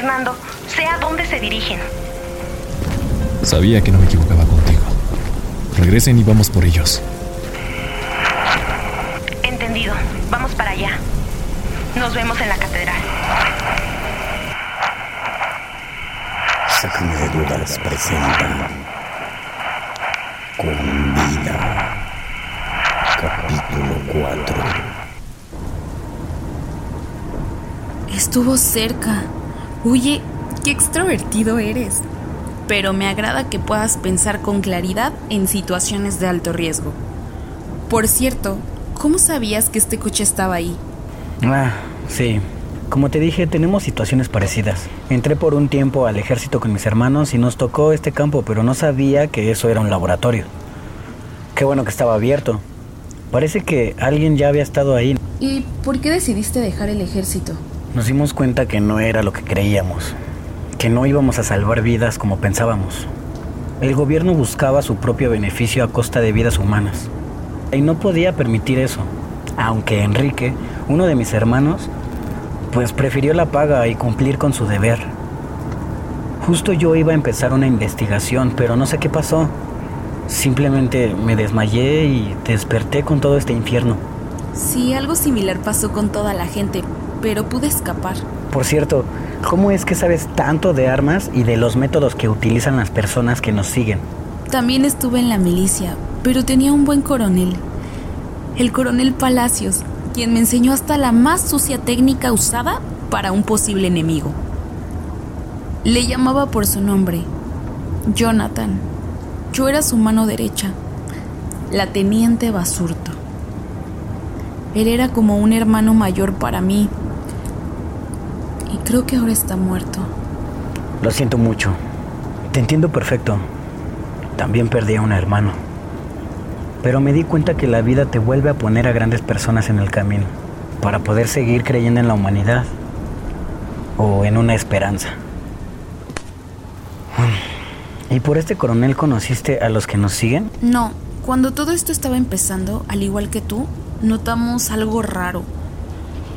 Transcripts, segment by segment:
Fernando, sé a dónde se dirigen. Sabía que no me equivocaba contigo. Regresen y vamos por ellos. Entendido. Vamos para allá. Nos vemos en la catedral. Sácame de dudas presenta con vida. Capítulo 4. Estuvo cerca. Oye, qué extrovertido eres. Pero me agrada que puedas pensar con claridad en situaciones de alto riesgo. Por cierto, ¿cómo sabías que este coche estaba ahí? Ah, sí. Como te dije, tenemos situaciones parecidas. Entré por un tiempo al ejército con mis hermanos y nos tocó este campo, pero no sabía que eso era un laboratorio. Qué bueno que estaba abierto. Parece que alguien ya había estado ahí. ¿Y por qué decidiste dejar el ejército? Nos dimos cuenta que no era lo que creíamos, que no íbamos a salvar vidas como pensábamos. El gobierno buscaba su propio beneficio a costa de vidas humanas. Y no podía permitir eso, aunque Enrique, uno de mis hermanos, pues prefirió la paga y cumplir con su deber. Justo yo iba a empezar una investigación, pero no sé qué pasó. Simplemente me desmayé y desperté con todo este infierno. Sí, algo similar pasó con toda la gente, pero pude escapar. Por cierto, ¿cómo es que sabes tanto de armas y de los métodos que utilizan las personas que nos siguen? También estuve en la milicia, pero tenía un buen coronel. El coronel Palacios, quien me enseñó hasta la más sucia técnica usada para un posible enemigo. Le llamaba por su nombre, Jonathan. Yo era su mano derecha, la teniente Basurto. Él era como un hermano mayor para mí. Y creo que ahora está muerto. Lo siento mucho. Te entiendo perfecto. También perdí a un hermano. Pero me di cuenta que la vida te vuelve a poner a grandes personas en el camino para poder seguir creyendo en la humanidad o en una esperanza. ¿Y por este coronel conociste a los que nos siguen? No, cuando todo esto estaba empezando, al igual que tú, notamos algo raro.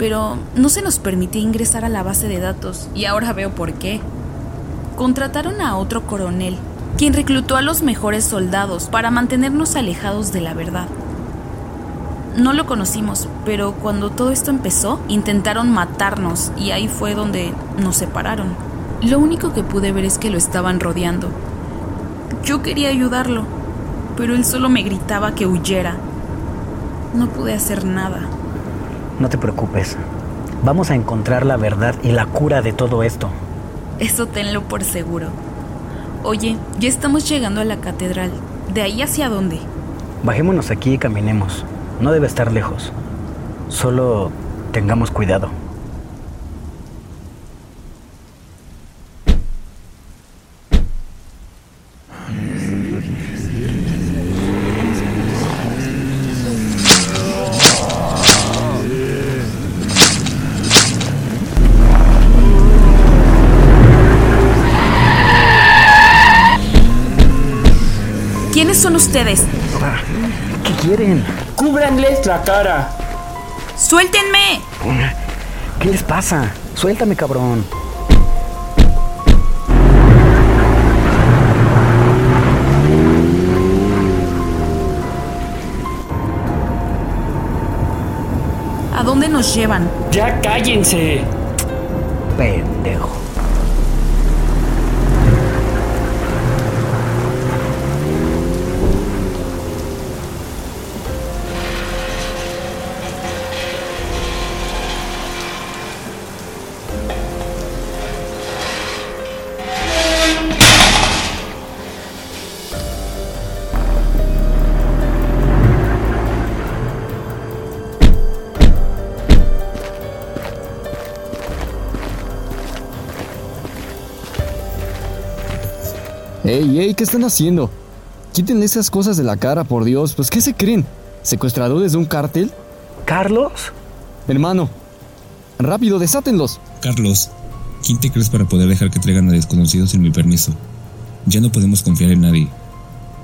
Pero no se nos permitía ingresar a la base de datos y ahora veo por qué. Contrataron a otro coronel, quien reclutó a los mejores soldados para mantenernos alejados de la verdad. No lo conocimos, pero cuando todo esto empezó, intentaron matarnos y ahí fue donde nos separaron. Lo único que pude ver es que lo estaban rodeando. Yo quería ayudarlo, pero él solo me gritaba que huyera. No pude hacer nada. No te preocupes. Vamos a encontrar la verdad y la cura de todo esto. Eso tenlo por seguro. Oye, ya estamos llegando a la catedral. ¿De ahí hacia dónde? Bajémonos aquí y caminemos. No debe estar lejos. Solo tengamos cuidado. Son ustedes? ¿Qué quieren? ¡Cúbranles la cara! ¡Suéltenme! ¿Qué les pasa? Suéltame, cabrón. ¿A dónde nos llevan? ¡Ya cállense! Pendejo. ¡Ey, ey! ¿Qué están haciendo? Quítenle esas cosas de la cara, por Dios. Pues, ¿qué se creen? ¿Secuestradores de un cártel? ¿Carlos? Hermano, rápido, desátenlos. Carlos, ¿quién te crees para poder dejar que traigan a desconocidos sin mi permiso? Ya no podemos confiar en nadie.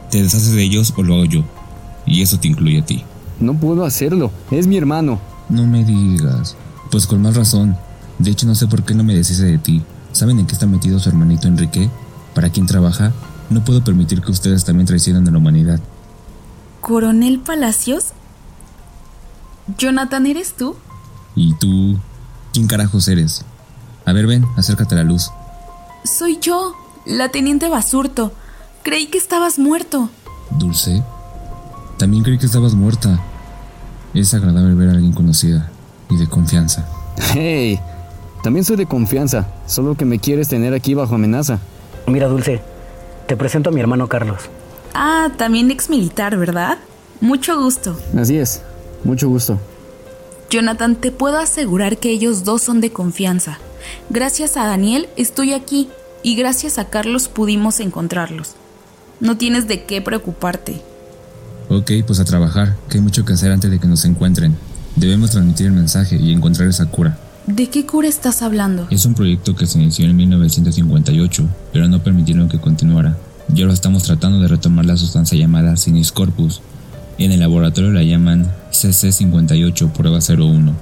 Te deshaces de ellos o lo hago yo. Y eso te incluye a ti. No puedo hacerlo. Es mi hermano. No me digas. Pues con más razón. De hecho, no sé por qué no me deshice de ti. ¿Saben en qué está metido su hermanito Enrique? ¿Para quién trabaja? No puedo permitir que ustedes también traicionen a la humanidad. ¿Coronel Palacios? Jonathan, ¿eres tú? ¿Y tú? ¿Quién carajos eres? A ver, ven, acércate a la luz. Soy yo, la teniente Basurto. Creí que estabas muerto. ¿Dulce? También creí que estabas muerta. Es agradable ver a alguien conocida y de confianza. ¡Hey! También soy de confianza, solo que me quieres tener aquí bajo amenaza. Mira, Dulce, te presento a mi hermano Carlos. Ah, también ex militar, ¿verdad? Mucho gusto. Así es, mucho gusto. Jonathan, te puedo asegurar que ellos dos son de confianza. Gracias a Daniel estoy aquí y gracias a Carlos pudimos encontrarlos. No tienes de qué preocuparte. Ok, pues a trabajar, que hay mucho que hacer antes de que nos encuentren. Debemos transmitir el mensaje y encontrar esa cura. ¿De qué cura estás hablando? Es un proyecto que se inició en 1958, pero no permitieron que continuara. Y ahora estamos tratando de retomar la sustancia llamada Sinis Corpus. En el laboratorio la llaman CC58 prueba 01.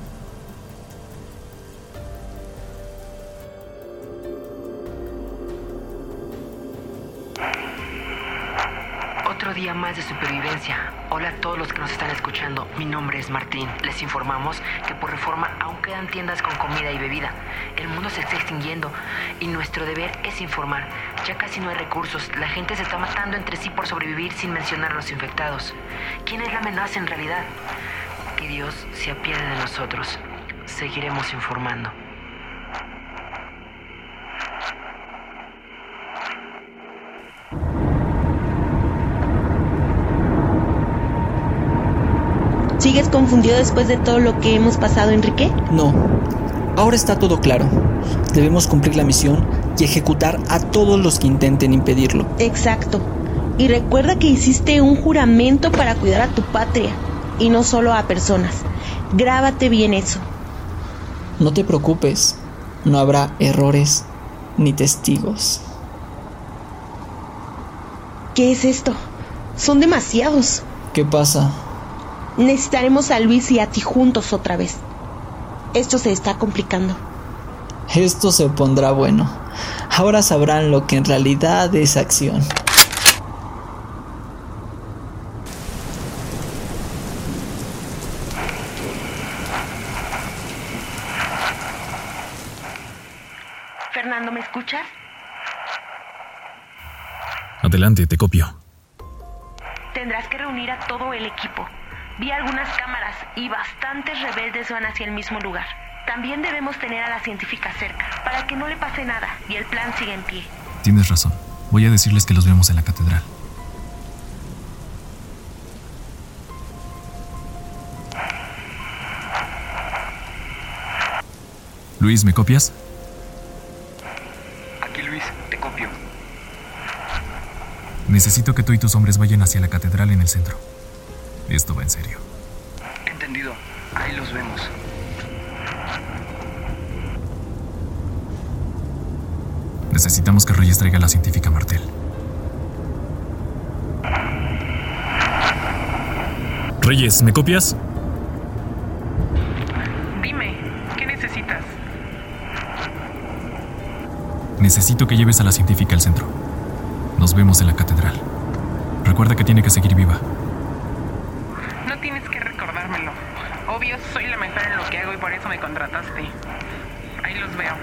Día más de supervivencia. Hola a todos los que nos están escuchando. Mi nombre es Martín. Les informamos que por reforma aún quedan tiendas con comida y bebida. El mundo se está extinguiendo y nuestro deber es informar. Ya casi no hay recursos. La gente se está matando entre sí por sobrevivir sin mencionar a los infectados. ¿Quién es la amenaza en realidad? Que Dios se apiade de nosotros. Seguiremos informando. ¿Sigues confundido después de todo lo que hemos pasado, Enrique? No. Ahora está todo claro. Debemos cumplir la misión y ejecutar a todos los que intenten impedirlo. Exacto. Y recuerda que hiciste un juramento para cuidar a tu patria y no solo a personas. Grábate bien eso. No te preocupes. No habrá errores ni testigos. ¿Qué es esto? Son demasiados. ¿Qué pasa? Necesitaremos a Luis y a ti juntos otra vez. Esto se está complicando. Esto se pondrá bueno. Ahora sabrán lo que en realidad es acción. Fernando, ¿me escuchas? Adelante, te copio. Tendrás que reunir a todo el equipo. Vi algunas cámaras y bastantes rebeldes van hacia el mismo lugar. También debemos tener a la científica cerca, para que no le pase nada y el plan siga en pie. Tienes razón. Voy a decirles que los vemos en la catedral. Luis, ¿me copias? Aquí Luis, te copio. Necesito que tú y tus hombres vayan hacia la catedral en el centro. Esto va en serio. Entendido. Ahí los vemos. Necesitamos que Reyes traiga a la científica Martel. Reyes, ¿me copias? Dime, ¿qué necesitas? Necesito que lleves a la científica al centro. Nos vemos en la catedral. Recuerda que tiene que seguir viva. No tienes que recordármelo. Obvio, soy la mejor en lo que hago por eso me contrataste. Ahí los veo.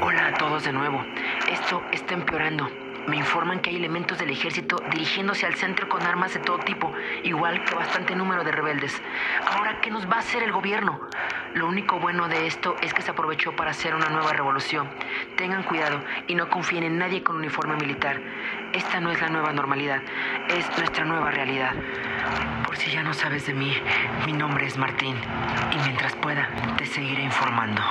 Hola a todos de nuevo. Esto está empeorando. Me informan que hay elementos del ejército dirigiéndose al centro con armas de todo tipo, igual que bastante número de rebeldes. Ahora, ¿qué nos va a hacer el gobierno? Lo único bueno de esto es que se aprovechó para hacer una nueva revolución. Tengan cuidado y no confíen en nadie con uniforme militar. Esta no es la nueva normalidad, es nuestra nueva realidad. Por si ya no sabes de mí, mi nombre es Martín y mientras pueda te seguiré informando.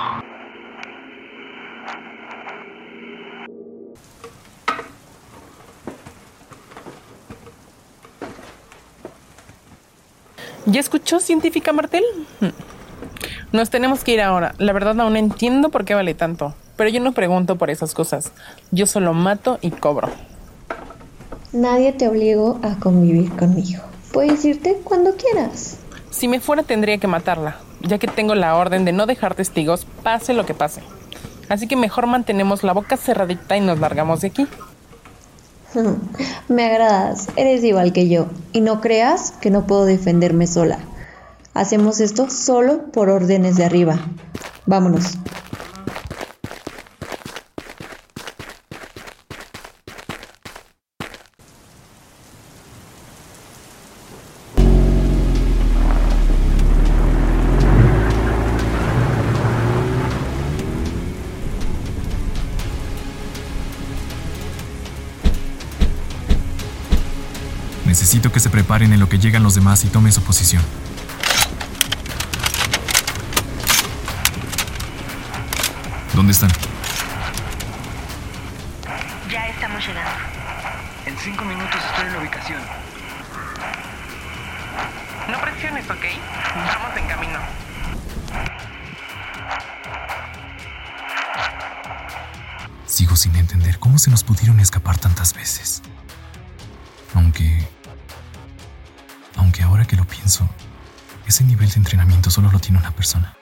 ¿Ya escuchó, científica Martel? Hmm. Nos tenemos que ir ahora. La verdad aún no entiendo por qué vale tanto. Pero yo no pregunto por esas cosas. Yo solo mato y cobro. Nadie te obligó a convivir conmigo. Puedes irte cuando quieras. Si me fuera tendría que matarla, ya que tengo la orden de no dejar testigos, pase lo que pase. Así que mejor mantenemos la boca cerradita y nos largamos de aquí. Me agradas, eres igual que yo. Y no creas que no puedo defenderme sola. Hacemos esto solo por órdenes de arriba. Vámonos. Necesito que se preparen en lo que llegan los demás y tomen su posición. ¿Dónde están? Ya estamos llegando. En cinco minutos estoy en la ubicación. No presiones, ¿ok? Vamos en camino. Sigo sin entender cómo se nos pudieron escapar tantas veces. Aunque... Aunque que lo pienso, ese nivel de entrenamiento solo lo tiene una persona.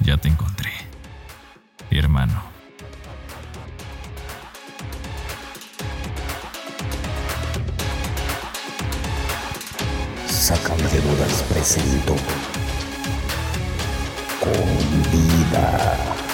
ya te encontré, hermano. Sácame de dudas, presento. Con vida.